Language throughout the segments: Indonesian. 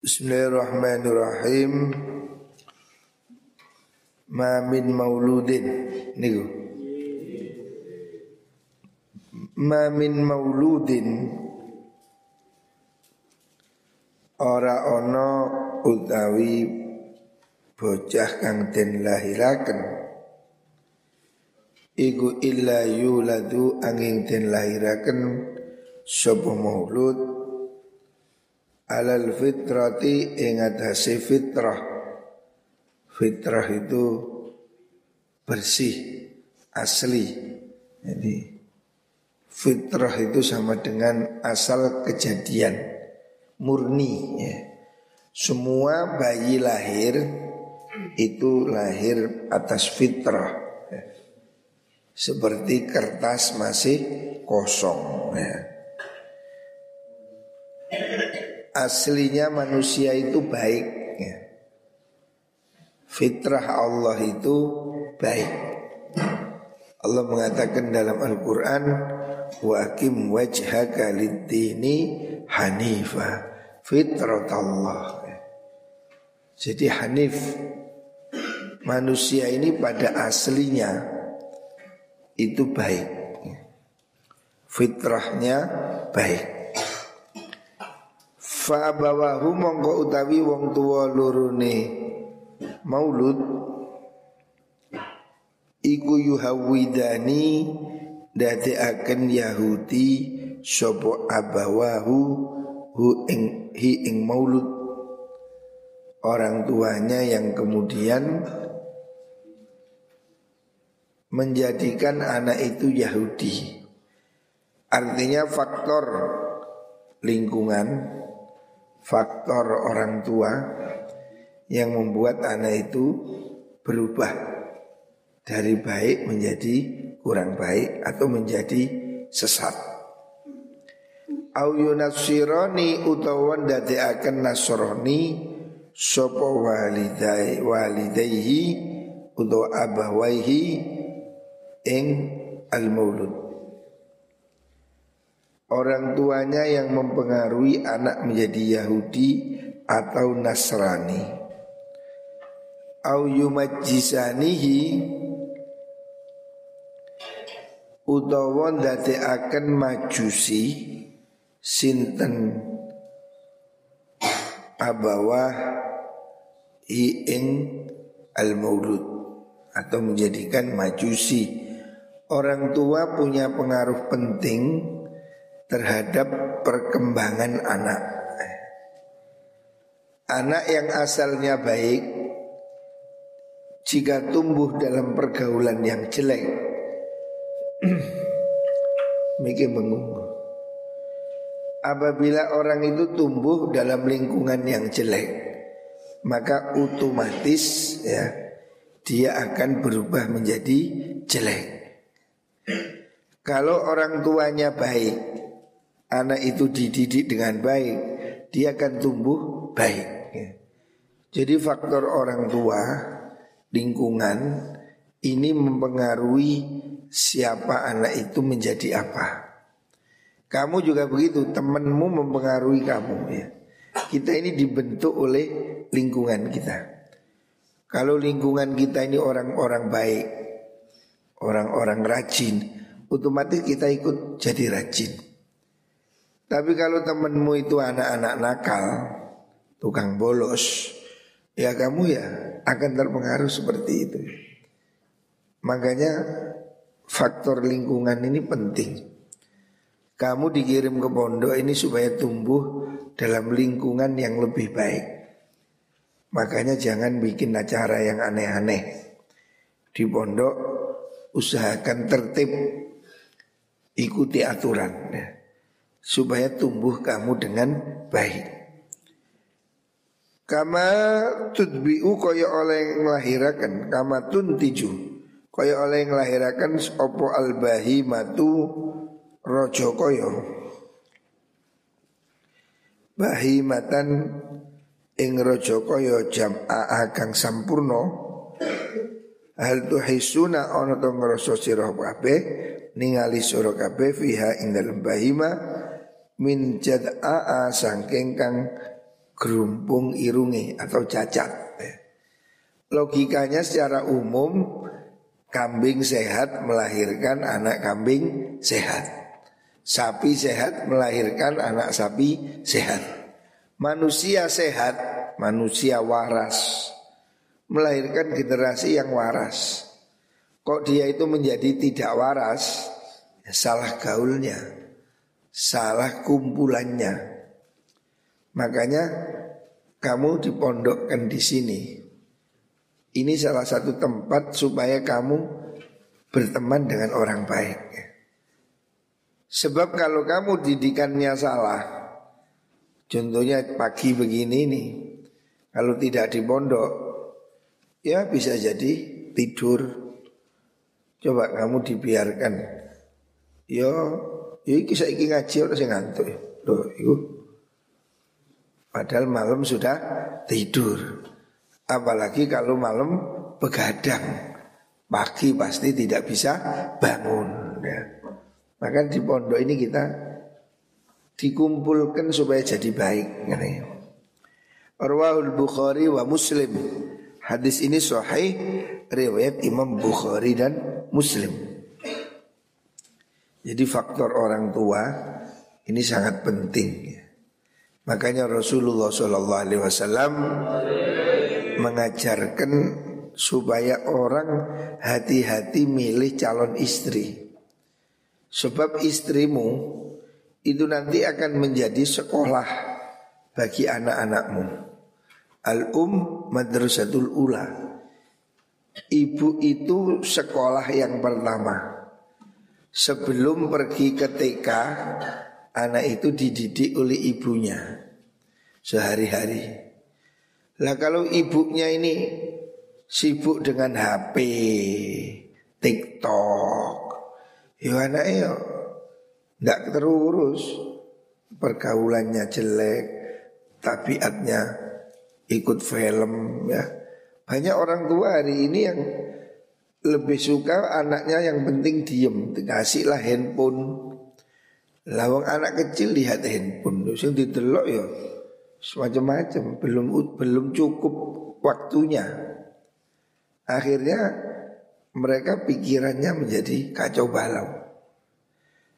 Bismillahirrahmanirrahim. Ma min mauludin. Niku. Ma min mauludin. Ora ana utawi bocah kang den lahiraken. Iku illa yuladu angin den lahiraken. Sapa maulud alal fitrati ing atase fitrah fitrah itu bersih asli jadi fitrah itu sama dengan asal kejadian murni ya. semua bayi lahir itu lahir atas fitrah ya. seperti kertas masih kosong ya aslinya manusia itu baik ya. Fitrah Allah itu baik. Allah mengatakan dalam Al-Quran Wa akim wajhaka lid-dini hanifa. Fitrat Allah Jadi hanif. Manusia ini pada aslinya Itu baik. Fitrahnya baik Fa abawahu mongko utawi wong tua lurune maulud. Iku yuhawidani dadi akan Yahudi sopo abawahu hu ing hi ing maulud. Orang tuanya yang kemudian menjadikan anak itu Yahudi. Artinya faktor lingkungan faktor orang tua yang membuat anak itu berubah dari baik menjadi kurang baik atau menjadi sesat. Au yunasironi utawa akan nasroni sopo walidai walidaihi utawa abawaihi ing al-maulud orang tuanya yang mempengaruhi anak menjadi Yahudi atau Nasrani. Au yumajjisanihi utawa akan majusi sinten abawah ing al-maulud atau menjadikan majusi. Orang tua punya pengaruh penting terhadap perkembangan anak. Anak yang asalnya baik jika tumbuh dalam pergaulan yang jelek mikir mengungu. Apabila orang itu tumbuh dalam lingkungan yang jelek, maka otomatis ya dia akan berubah menjadi jelek. Kalau orang tuanya baik, anak itu dididik dengan baik, dia akan tumbuh baik. Jadi faktor orang tua, lingkungan ini mempengaruhi siapa anak itu menjadi apa. Kamu juga begitu, temanmu mempengaruhi kamu ya. Kita ini dibentuk oleh lingkungan kita. Kalau lingkungan kita ini orang-orang baik, orang-orang rajin, otomatis kita ikut jadi rajin. Tapi kalau temenmu itu anak-anak nakal, tukang bolos, ya kamu ya akan terpengaruh seperti itu. Makanya faktor lingkungan ini penting. Kamu dikirim ke pondok ini supaya tumbuh dalam lingkungan yang lebih baik. Makanya jangan bikin acara yang aneh-aneh. Di pondok usahakan tertib, ikuti aturan. Supaya tumbuh kamu dengan baik. Kama tudbiu kaya oleh ngelahirakan. Kama tuntiju Kaya oleh ngelahirakan Opo albahi matu Rojo koyo Bahimatan Ing rojo koyo jam A kang sampurno Hal tuhisuna ono to ngeroso sirah kabeh ningali sira kabeh fiha ing dalem bahima min jad'a sangking kang gerumpung irungi atau cacat. Ya. Logikanya secara umum kambing sehat melahirkan anak kambing sehat. Sapi sehat melahirkan anak sapi sehat. Manusia sehat, manusia waras melahirkan generasi yang waras. Kok dia itu menjadi tidak waras? Ya, salah gaulnya, salah kumpulannya. Makanya kamu dipondokkan di sini. Ini salah satu tempat supaya kamu berteman dengan orang baik. Sebab kalau kamu didikannya salah, contohnya pagi begini nih, kalau tidak di pondok, ya bisa jadi tidur. Coba kamu dibiarkan, yo, yo iki saiki ngaji ora sing ngantuk. Loh, iku. Padahal malam sudah tidur. Apalagi kalau malam begadang. Pagi pasti tidak bisa bangun ya. Maka di pondok ini kita Dikumpulkan supaya jadi baik Arwahul Bukhari wa Muslim. Hadis ini sahih Riwayat Imam Bukhari dan Muslim Jadi faktor orang tua Ini sangat penting ya. Makanya Rasulullah Shallallahu Alaihi Wasallam mengajarkan supaya orang hati-hati milih calon istri. Sebab istrimu itu nanti akan menjadi sekolah bagi anak-anakmu. Al-um madrasatul ula. Ibu itu sekolah yang pertama. Sebelum pergi ke TK, anak itu dididik oleh ibunya sehari-hari. Lah kalau ibunya ini sibuk dengan HP, TikTok, ya anaknya ya tidak terurus, pergaulannya jelek, tabiatnya ikut film ya. Banyak orang tua hari ini yang lebih suka anaknya yang penting diem, dikasihlah handphone, Lawang anak kecil lihat handphone, sing didelok ya semacam-macam, belum belum cukup waktunya. Akhirnya mereka pikirannya menjadi kacau balau.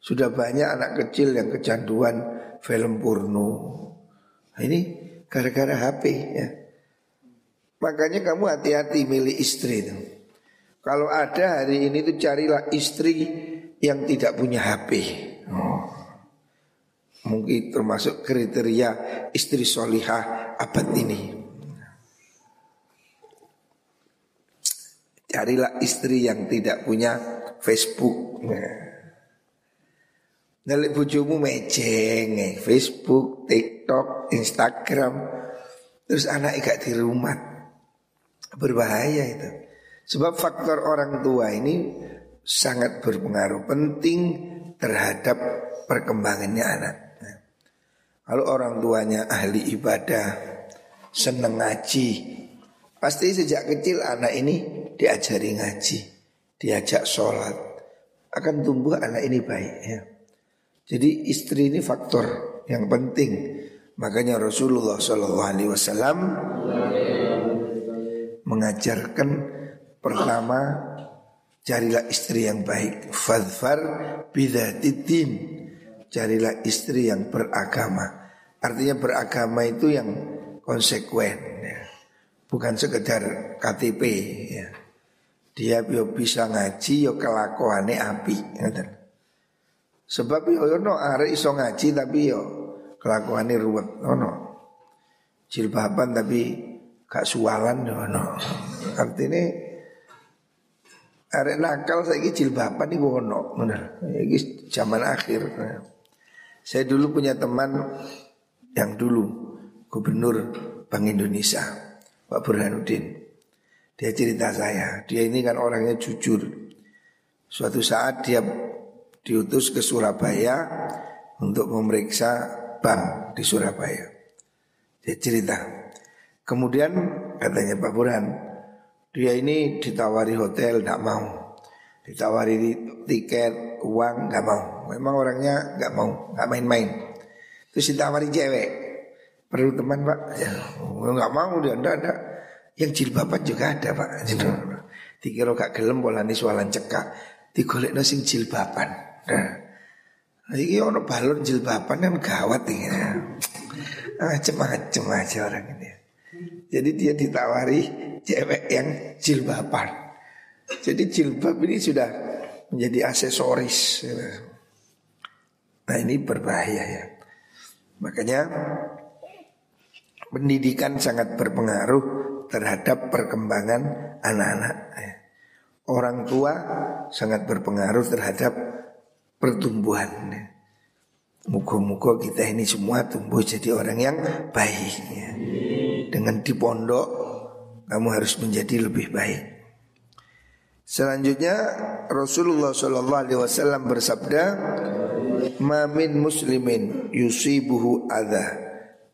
Sudah banyak anak kecil yang kecanduan film porno. Nah, ini gara-gara HP ya. Makanya kamu hati-hati milih istri itu. Kalau ada hari ini tuh carilah istri yang tidak punya HP. Oh. Mungkin termasuk kriteria istri solihah abad ini. Carilah istri yang tidak punya Facebook. Nah, bujumu meceng, eh. Facebook, TikTok, Instagram, terus anak gak di rumah, berbahaya itu. Sebab faktor orang tua ini sangat berpengaruh penting terhadap perkembangannya anak. Kalau orang tuanya ahli ibadah, seneng ngaji, pasti sejak kecil anak ini diajari ngaji, diajak sholat, akan tumbuh anak ini baik ya. Jadi istri ini faktor yang penting. Makanya Rasulullah Shallallahu Alaihi Wasallam mengajarkan pertama carilah istri yang baik. Fadfar bidatidin carilah istri yang beragama. Artinya beragama itu yang konsekuen, ya. bukan sekedar KTP. Ya. Dia yo bisa ngaji yo kelakuannya api. Ya. Sebab yo yo no are iso ngaji tapi yo kelakuannya ruwet. Oh no. Jilbaban tapi gak sualan yo no. Artinya arek nakal saiki jilbaban iku ono, bener. Iki zaman akhir. Ya. Saya dulu punya teman yang dulu gubernur Bank Indonesia, Pak Burhanuddin. Dia cerita saya, dia ini kan orangnya jujur. Suatu saat dia diutus ke Surabaya untuk memeriksa bank di Surabaya. Dia cerita. Kemudian katanya Pak Burhan, dia ini ditawari hotel tidak mau. Ditawari tiket, uang nggak mau. Memang orangnya nggak mau, nggak main-main. Terus ditawari cewek. Perlu teman pak? Ya, nggak mau dia, enggak ada. Yang jilbaban juga ada pak. Dikira gak gelem polani sualan cekak. Digolek sing jilbaban. Nah, ini ono balon jilbaban kan gawat ini. Macem-macem aja orang ini. Jadi dia ditawari cewek yang jilbaban. Jadi jilbab ini sudah menjadi aksesoris. Nah ini berbahaya ya. Makanya pendidikan sangat berpengaruh terhadap perkembangan anak-anak. Orang tua sangat berpengaruh terhadap pertumbuhan. Muka-muka kita ini semua tumbuh jadi orang yang baik. Dengan di pondok kamu harus menjadi lebih baik. Selanjutnya Rasulullah Shallallahu Alaihi Wasallam bersabda, "Mamin muslimin yusibuhu adha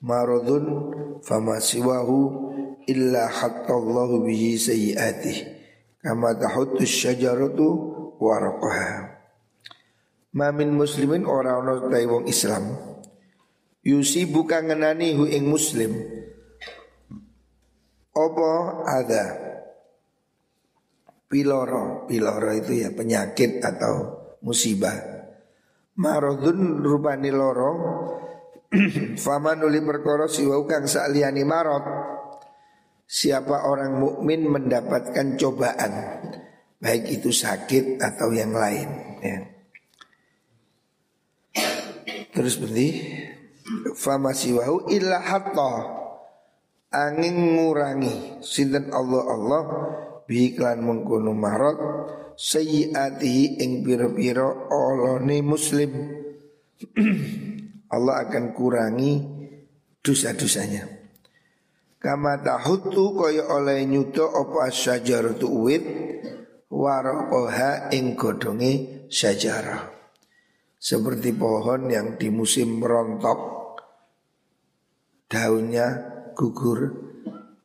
maradun fama siwahu illa hatta Allah bihi sayyiatih kama tahuttu syajaratu waraqaha Ma min muslimin ora ana ta wong Islam yusi bukan ngenani hu ing muslim apa ada? Piloro. Piloro itu ya penyakit atau musibah. Maradun rupani loro. Faman uli perkara siwa kang saliyani marot Siapa orang mukmin mendapatkan cobaan Baik itu sakit atau yang lain ya. Terus berarti Fama siwahu illa hatta Angin ngurangi Sinten Allah Allah Bihiklan mengkunu marot Sayyiatihi ing piro-piro olone muslim Allah akan kurangi dosa-dosanya. Kama tahutu kaya oleh nyuto apa syajaratu uwit warokoha ing godonge syajarah. Seperti pohon yang di musim rontok daunnya gugur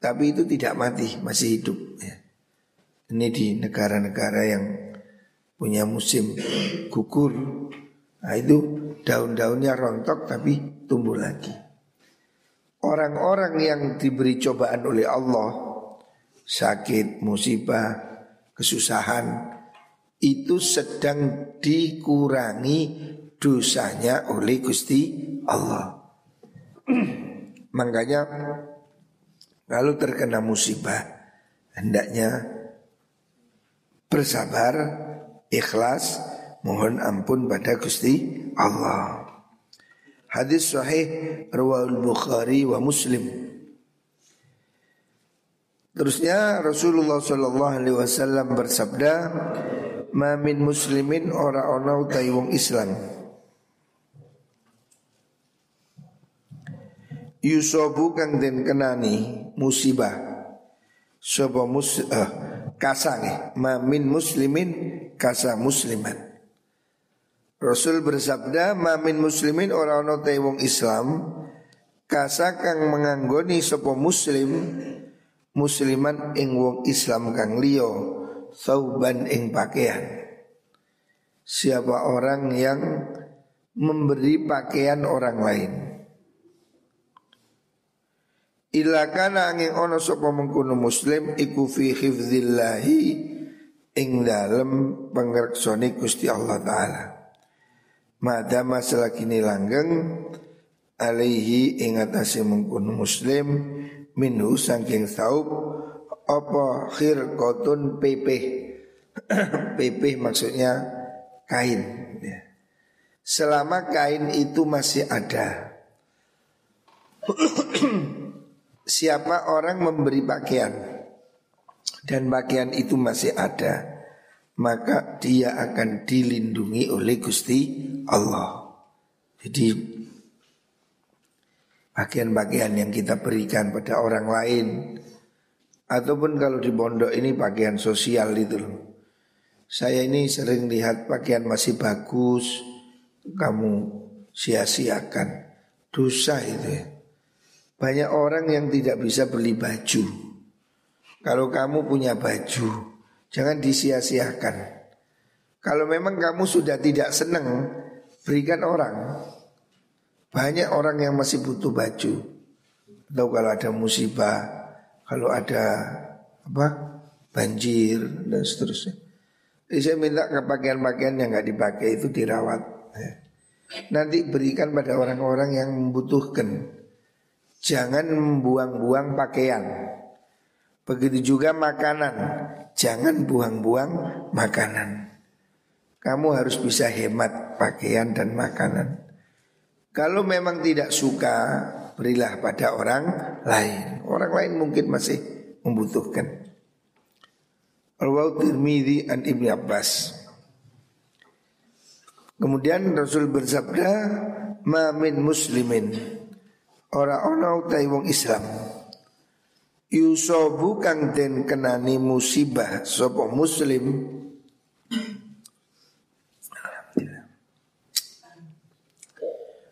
tapi itu tidak mati masih hidup ya. Ini di negara-negara yang punya musim gugur Nah itu daun-daunnya rontok tapi tumbuh lagi. Orang-orang yang diberi cobaan oleh Allah sakit, musibah, kesusahan itu sedang dikurangi dosanya oleh Gusti Allah. Makanya kalau terkena musibah hendaknya bersabar, ikhlas, mohon ampun pada Gusti Allah. Hadis sahih riwayat Bukhari wa Muslim. Terusnya Rasulullah Shallallahu Alaihi Wasallam bersabda, "Ma min muslimin ora ona utai wong Islam." Yusobu kang den kenani musibah. Sopo mus uh, kasang ma min muslimin kasa musliman. Rasul bersabda, "Mamin muslimin orang ono wong Islam. Kasa kang menganggoni sapa muslim musliman ing wong Islam kang liya sauban ing pakaian." Siapa orang yang memberi pakaian orang lain Ila kana angin ono sapa mengkono muslim iku fi hifdzillahi ing dalem pangreksone Gusti Allah taala. Madama selakini langgeng alaihi ingatasi mengkunu muslim minhu sangking saub apa khirqatun pepeh pepeh maksudnya kain ya. selama kain itu masih ada siapa orang memberi pakaian dan pakaian itu masih ada maka dia akan dilindungi oleh Gusti Allah. Jadi pakaian-pakaian yang kita berikan pada orang lain ataupun kalau di pondok ini pakaian sosial itu loh. Saya ini sering lihat pakaian masih bagus, kamu sia-siakan. Dosa itu ya. Banyak orang yang tidak bisa beli baju. Kalau kamu punya baju, Jangan disia-siakan. Kalau memang kamu sudah tidak senang, berikan orang. Banyak orang yang masih butuh baju. atau kalau ada musibah, kalau ada apa banjir dan seterusnya. Jadi saya minta ke pakaian-pakaian yang nggak dipakai itu dirawat. Ya. Nanti berikan pada orang-orang yang membutuhkan. Jangan membuang-buang pakaian. Begitu juga makanan. Jangan buang-buang makanan. Kamu harus bisa hemat pakaian dan makanan. Kalau memang tidak suka, berilah pada orang lain. Orang lain mungkin masih membutuhkan. Al-Waw Tirmidhi an Ibni Abbas. Kemudian Rasul bersabda, "Ma min muslimin ora ana utai wong Islam. Yusobu kang den kenani musibah sapa muslim.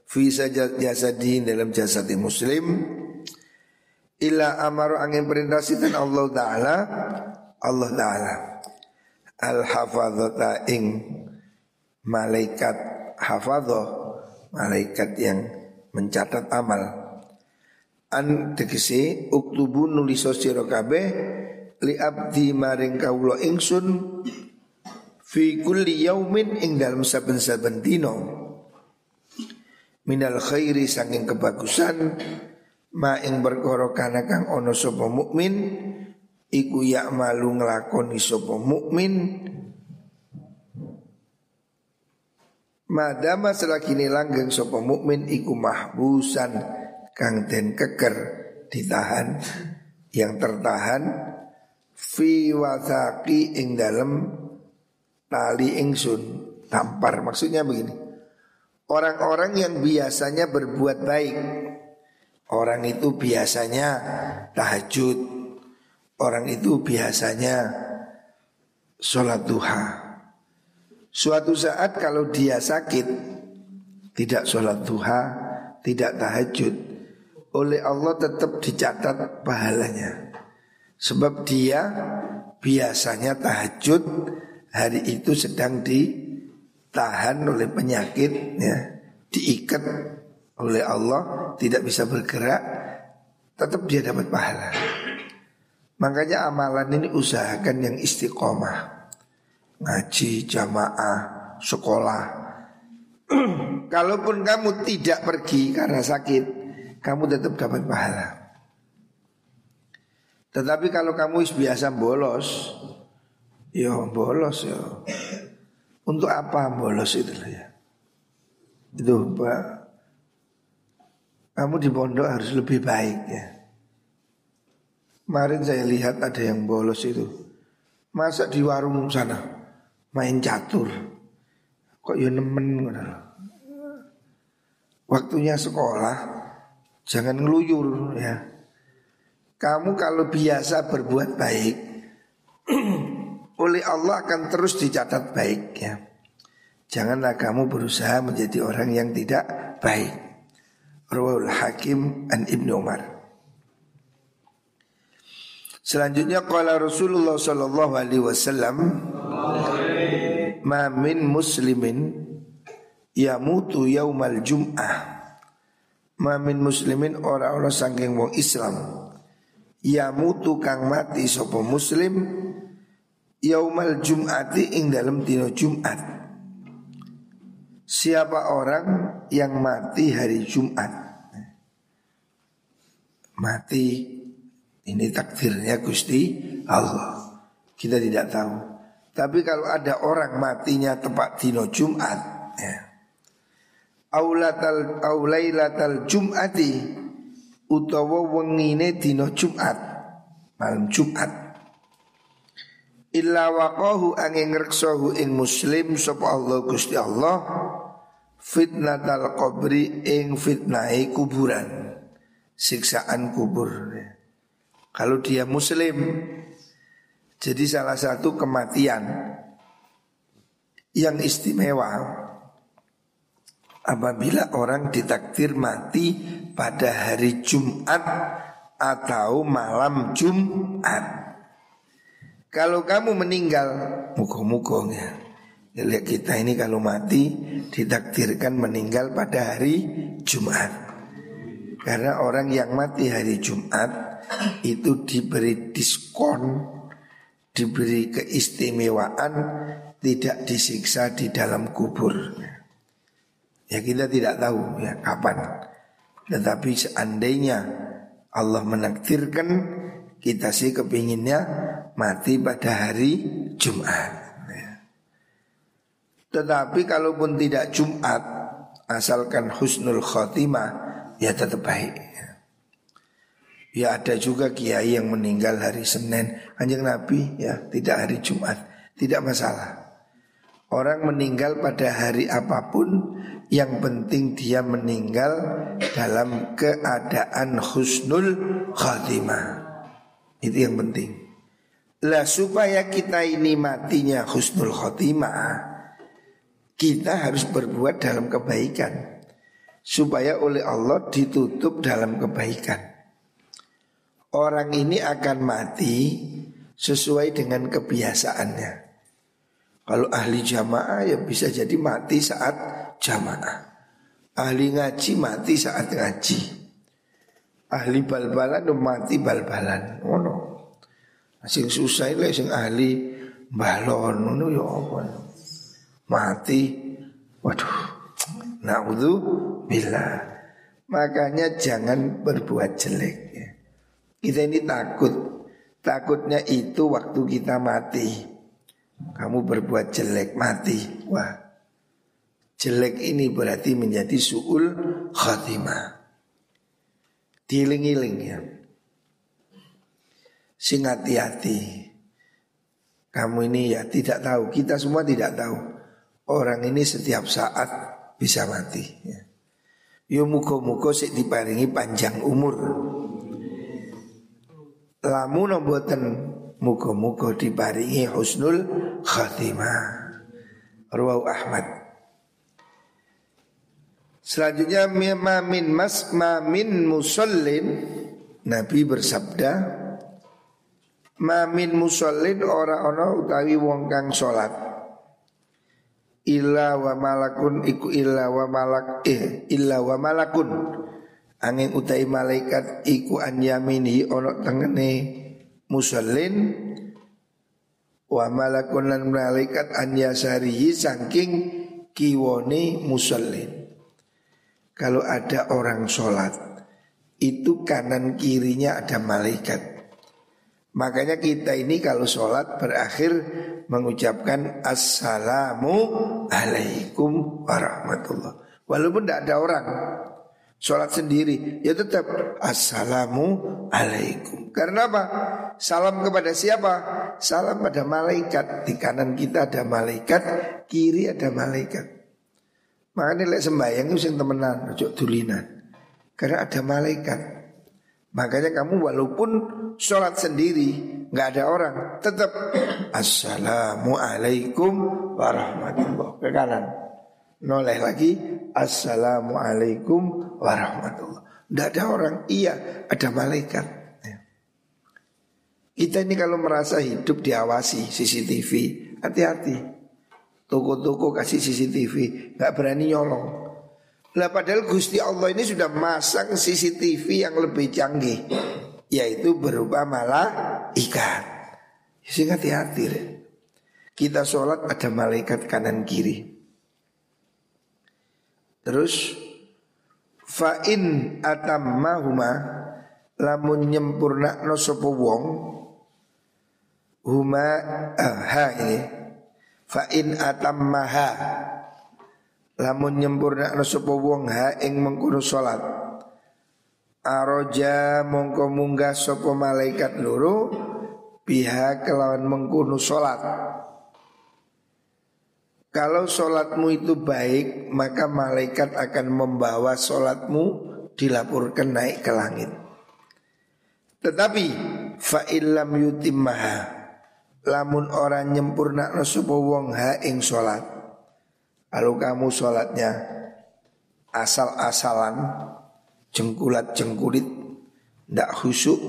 Fi jasadi dalam jasad muslim. Illa amaru angin perintah sinten Allah taala. Allah taala. Al hafadzata ing malaikat hafadzah malaikat yang mencatat amal an tegese uktubu nulis sira kabeh li abdi maring kawula ingsun fi kulli yaumin ing dalam saben-saben dino minal khairi saking kebagusan ma ing perkara kana kang ana sapa mukmin iku ya malu nglakoni sapa mukmin. Madama selakini langgeng sapa mukmin iku mahbusan kang den keker ditahan. Yang tertahan fi wasaqi ing dalem tali ingsun tampar. Maksudnya begini Orang-orang yang biasanya berbuat baik Orang itu biasanya tahajud Orang itu biasanya sholat duha. Suatu saat kalau dia sakit Tidak sholat duha Tidak tahajud Oleh Allah tetap dicatat pahalanya Sebab dia biasanya tahajud Hari itu sedang di tahan oleh penyakit ya, diikat oleh Allah, tidak bisa bergerak, tetap dia dapat pahala. Makanya amalan ini usahakan yang istiqomah. Ngaji, jamaah, sekolah. Kalaupun kamu tidak pergi karena sakit, kamu tetap dapat pahala. Tetapi kalau kamu biasa bolos, yo bolos yo. Untuk apa bolos itu ya? Itu Pak Kamu di pondok harus lebih baik ya Kemarin saya lihat ada yang bolos itu Masa di warung sana Main catur Kok ya nemen Waktunya sekolah Jangan ngeluyur ya Kamu kalau biasa berbuat baik oleh Allah akan terus dicatat baik ya. Janganlah kamu berusaha menjadi orang yang tidak baik. Rawal Hakim an Ibnu Umar. Selanjutnya qala Rasulullah sallallahu alaihi wasallam ma min muslimin yamutu yaumal jum'ah ma min muslimin ora-ora saking wong Islam yamutu kang mati sapa muslim yaumal jum'ati ing dalam dino Jumat. Siapa orang yang mati hari Jumat? Mati ini takdirnya Gusti Allah. Kita tidak tahu. Tapi kalau ada orang matinya tepat dino Jumat, ya. Aulatal aulailatal Jum'ati utawa wengine dino Jumat, malam Jumat. Illa waqahu angin reksahu ing muslim sapa Allah Gusti Allah fitnatal qabri ing fitnai kuburan siksaan kubur. Kalau dia muslim jadi salah satu kematian yang istimewa apabila orang ditakdir mati pada hari Jumat atau malam Jumat kalau kamu meninggal, muka-muka ya. Lihat kita ini kalau mati ditakdirkan meninggal pada hari Jumat. Karena orang yang mati hari Jumat itu diberi diskon, diberi keistimewaan, tidak disiksa di dalam kubur. Ya kita tidak tahu ya kapan. Tetapi seandainya Allah menakdirkan kita sih kepinginnya mati pada hari Jumat. Ya. Tetapi kalaupun tidak Jumat, asalkan husnul khotimah, ya tetap baik. Ya. ya ada juga kiai yang meninggal hari Senin, anjing Nabi ya tidak hari Jumat, tidak masalah. Orang meninggal pada hari apa pun yang penting dia meninggal dalam keadaan husnul khatimah. Itu yang penting. Lah supaya kita ini matinya husnul khatimah, kita harus berbuat dalam kebaikan. Supaya oleh Allah ditutup dalam kebaikan. Orang ini akan mati sesuai dengan kebiasaannya. Kalau ahli jamaah ya bisa jadi mati saat jamaah. Ahli ngaji mati saat ngaji. Ahli bal-balan mati bal-balan. Oh no. Sing susah itu sing ahli balon ngono ya apa. Mati. Waduh. Naudzu bila. Makanya jangan berbuat jelek ya. Kita ini takut. Takutnya itu waktu kita mati. Kamu berbuat jelek mati. Wah. Jelek ini berarti menjadi su'ul khatimah. Diling-iling ya. Sing hati-hati. Kamu ini ya tidak tahu. Kita semua tidak tahu. Orang ini setiap saat bisa mati. Ya. Yo muko-muko sik diparingi panjang umur. Lamun mboten Muka-muka diparingi husnul khatimah Ruwahu Ahmad Selanjutnya mamin mas mamin musallin. Nabi bersabda Mamin musallin ora ono utawi wong kang salat. Illa wa malakun iku illa wa malak eh illa wa malakun. Angin utai malaikat iku an yamini ono tengene musallin. Wa malakun lan malaikat an yasarihi saking kiwone musallin. Kalau ada orang sholat itu kanan kirinya ada malaikat. Makanya kita ini kalau sholat berakhir mengucapkan assalamu alaikum warahmatullah. Walaupun tidak ada orang, sholat sendiri ya tetap assalamu alaikum. Karena apa? Salam kepada siapa? Salam pada malaikat. Di kanan kita ada malaikat kiri ada malaikat makanya lek sembahyang itu sing temenan ojo dulinan. Karena ada malaikat. Makanya kamu walaupun sholat sendiri nggak ada orang tetap assalamu alaikum warahmatullah. Ke kanan. Noleh lagi Assalamualaikum warahmatullah. Tidak ada orang, iya ada malaikat. Ya. Kita ini kalau merasa hidup diawasi CCTV Hati-hati Toko-toko kasih CCTV Gak berani nyolong. Lah padahal Gusti Allah ini sudah masang CCTV yang lebih canggih Yaitu berupa malah ikan Sehingga hati-hati Kita sholat ada malaikat kanan kiri. Terus fa'in atammahuma lamun nyempurna no sopo wong huma ah, ha ini fa'in atammaha. Lamun nyempurna sopo wong ha ing mengkono salat. Aroja mongko munggah sopo malaikat loro pihak kelawan mengkono salat. Kalau sholatmu itu baik Maka malaikat akan membawa sholatmu Dilaporkan naik ke langit. Tetapi Fa'illam yutimmaha Lamun orang nyempurna nasupo wong ha ing sholat Kalau kamu sholatnya Asal-asalan Jengkulat-jengkulit Tidak khusyuk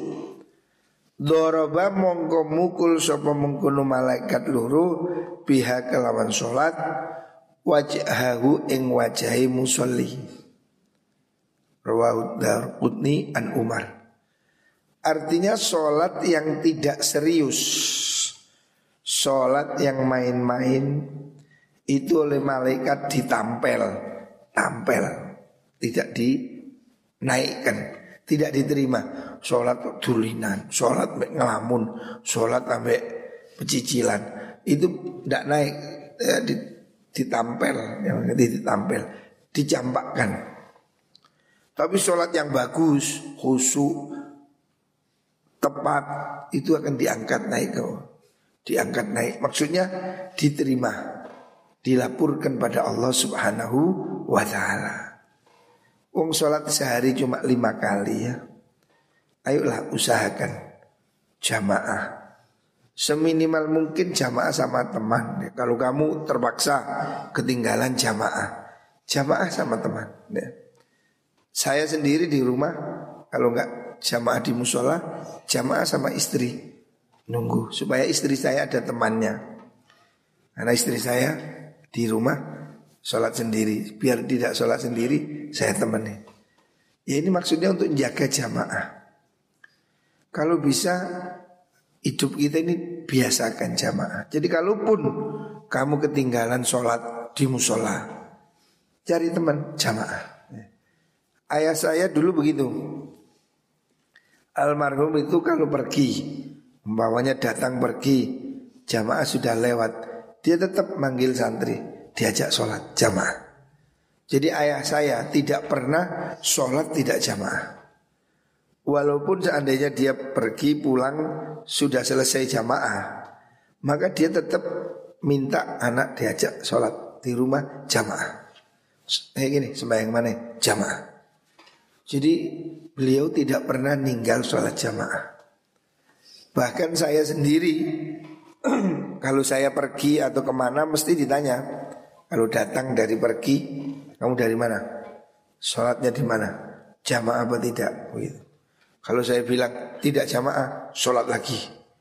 Doroba mongko mukul sopo mengkono malaikat luru pihak kelawan sholat wajhahu ing wajahi musolli. Rawahud Darqutni an Umar. Artinya sholat yang tidak serius Sholat yang main-main Itu oleh malaikat ditampel Tampel Tidak dinaikkan Tidak diterima. Sholat tulinan Sholat ngelamun Sholat sampai pecicilan Itu tidak naik ya, Ditampel Yang ditampel Dicampakkan. Tapi sholat yang bagus, khusyuk, tepat itu akan diangkat naik ke diangkat naik. Maksudnya diterima, dilapurkan pada Allah Subhanahu wa taala. Wong sholat sehari cuma lima kali ya. Ayolah usahakan jamaah. Seminimal mungkin jamaah sama teman. Kalau kamu terpaksa ketinggalan jamaah, jamaah sama teman. Ya. Saya sendiri di rumah kalau nggak jamaah di musola, jamaah sama istri nunggu supaya istri saya ada temannya. Karena istri saya di rumah sholat sendiri, biar tidak sholat sendiri saya temani. Ya ini maksudnya untuk menjaga jamaah. Kalau bisa hidup kita ini biasakan jamaah. Jadi kalaupun kamu ketinggalan sholat di musola, cari teman jamaah. Ayah saya dulu begitu. Almarhum itu kalau pergi, umpamanya datang pergi, jamaah sudah lewat, dia tetap manggil santri, diajak sholat jamaah. Jadi ayah saya tidak pernah sholat tidak jamaah. Walaupun seandainya dia pergi pulang sudah selesai jamaah, maka dia tetap minta anak diajak sholat di rumah jamaah. Kayak gini, sembahyang mana? Jamaah. Jadi beliau tidak pernah ninggal sholat jamaah. Bahkan saya sendiri kalau saya pergi atau ke mana mesti ditanya. Kalau datang dari pergi, kamu dari mana? Sholatnya di mana? Jamaah apa tidak? Begitu. Kalau saya bilang tidak jamaah, sholat lagi.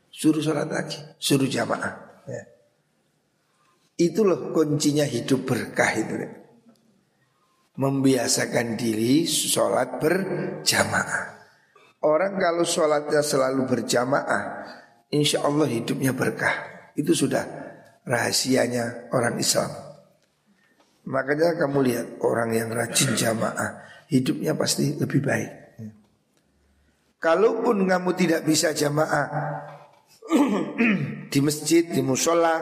Suruh sholat lagi, suruh jamaah. Ya. Itu loh kuncinya hidup berkah itu. Membiasakan diri sholat berjamaah. Orang kalau sholatnya selalu berjamaah, insya Allah hidupnya berkah. Itu sudah rahasianya orang Islam. Makanya kamu lihat orang yang rajin jamaah, hidupnya pasti lebih baik. Kalaupun kamu tidak bisa jamaah di masjid, di musola,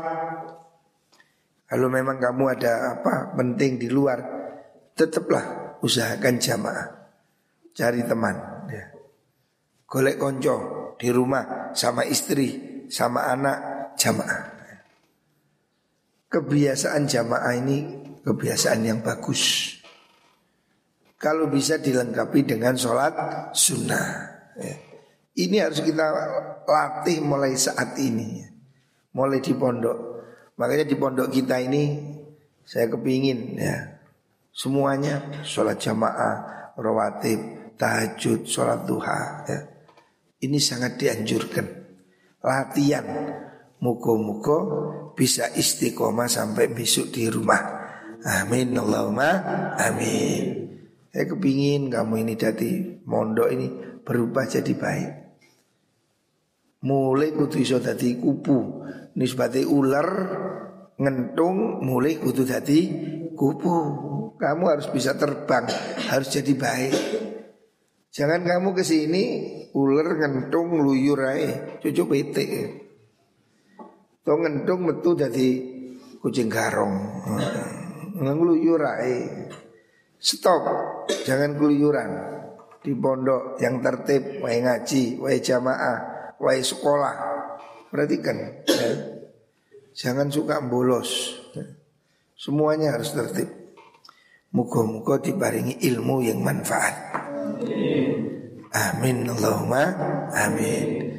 kalau memang kamu ada apa penting di luar, tetaplah usahakan jamaah. Cari teman. Golek konco di rumah sama istri, sama anak jamaah. Kebiasaan jamaah ini kebiasaan yang bagus. Kalau bisa dilengkapi dengan sholat sunnah. Ya. Ini harus kita latih mulai saat ini. Mulai di pondok. Makanya di pondok kita ini saya kepingin ya Semuanya sholat jamaah, rawatib, tahajud, sholat duha ya. Ini sangat dianjurkan. Latihan. Muko-muko bisa istiqomah sampai besok di rumah. Amin Allahumma amin. Saya kepingin kamu ini jadi mondok ini berubah jadi baik. Mulai kudu iso dadi kupu. Nisbati ular ngentung mulai kudu dadi kupu. Kamu harus bisa terbang, harus jadi baik. Jangan kamu ke sini ular ngentung luyur ae, cucu pete. To ngentung metu jadi kucing garong. Ngeluyur ae. Stop, jangan keluyuran. Di pondok yang tertib, wae ngaji, wae jamaah, wae sekolah. Perhatikan ya. Jangan suka bolos. Semuanya harus tertib. Muka-muka dibaringi ilmu yang manfaat. Amin Allahumma amin.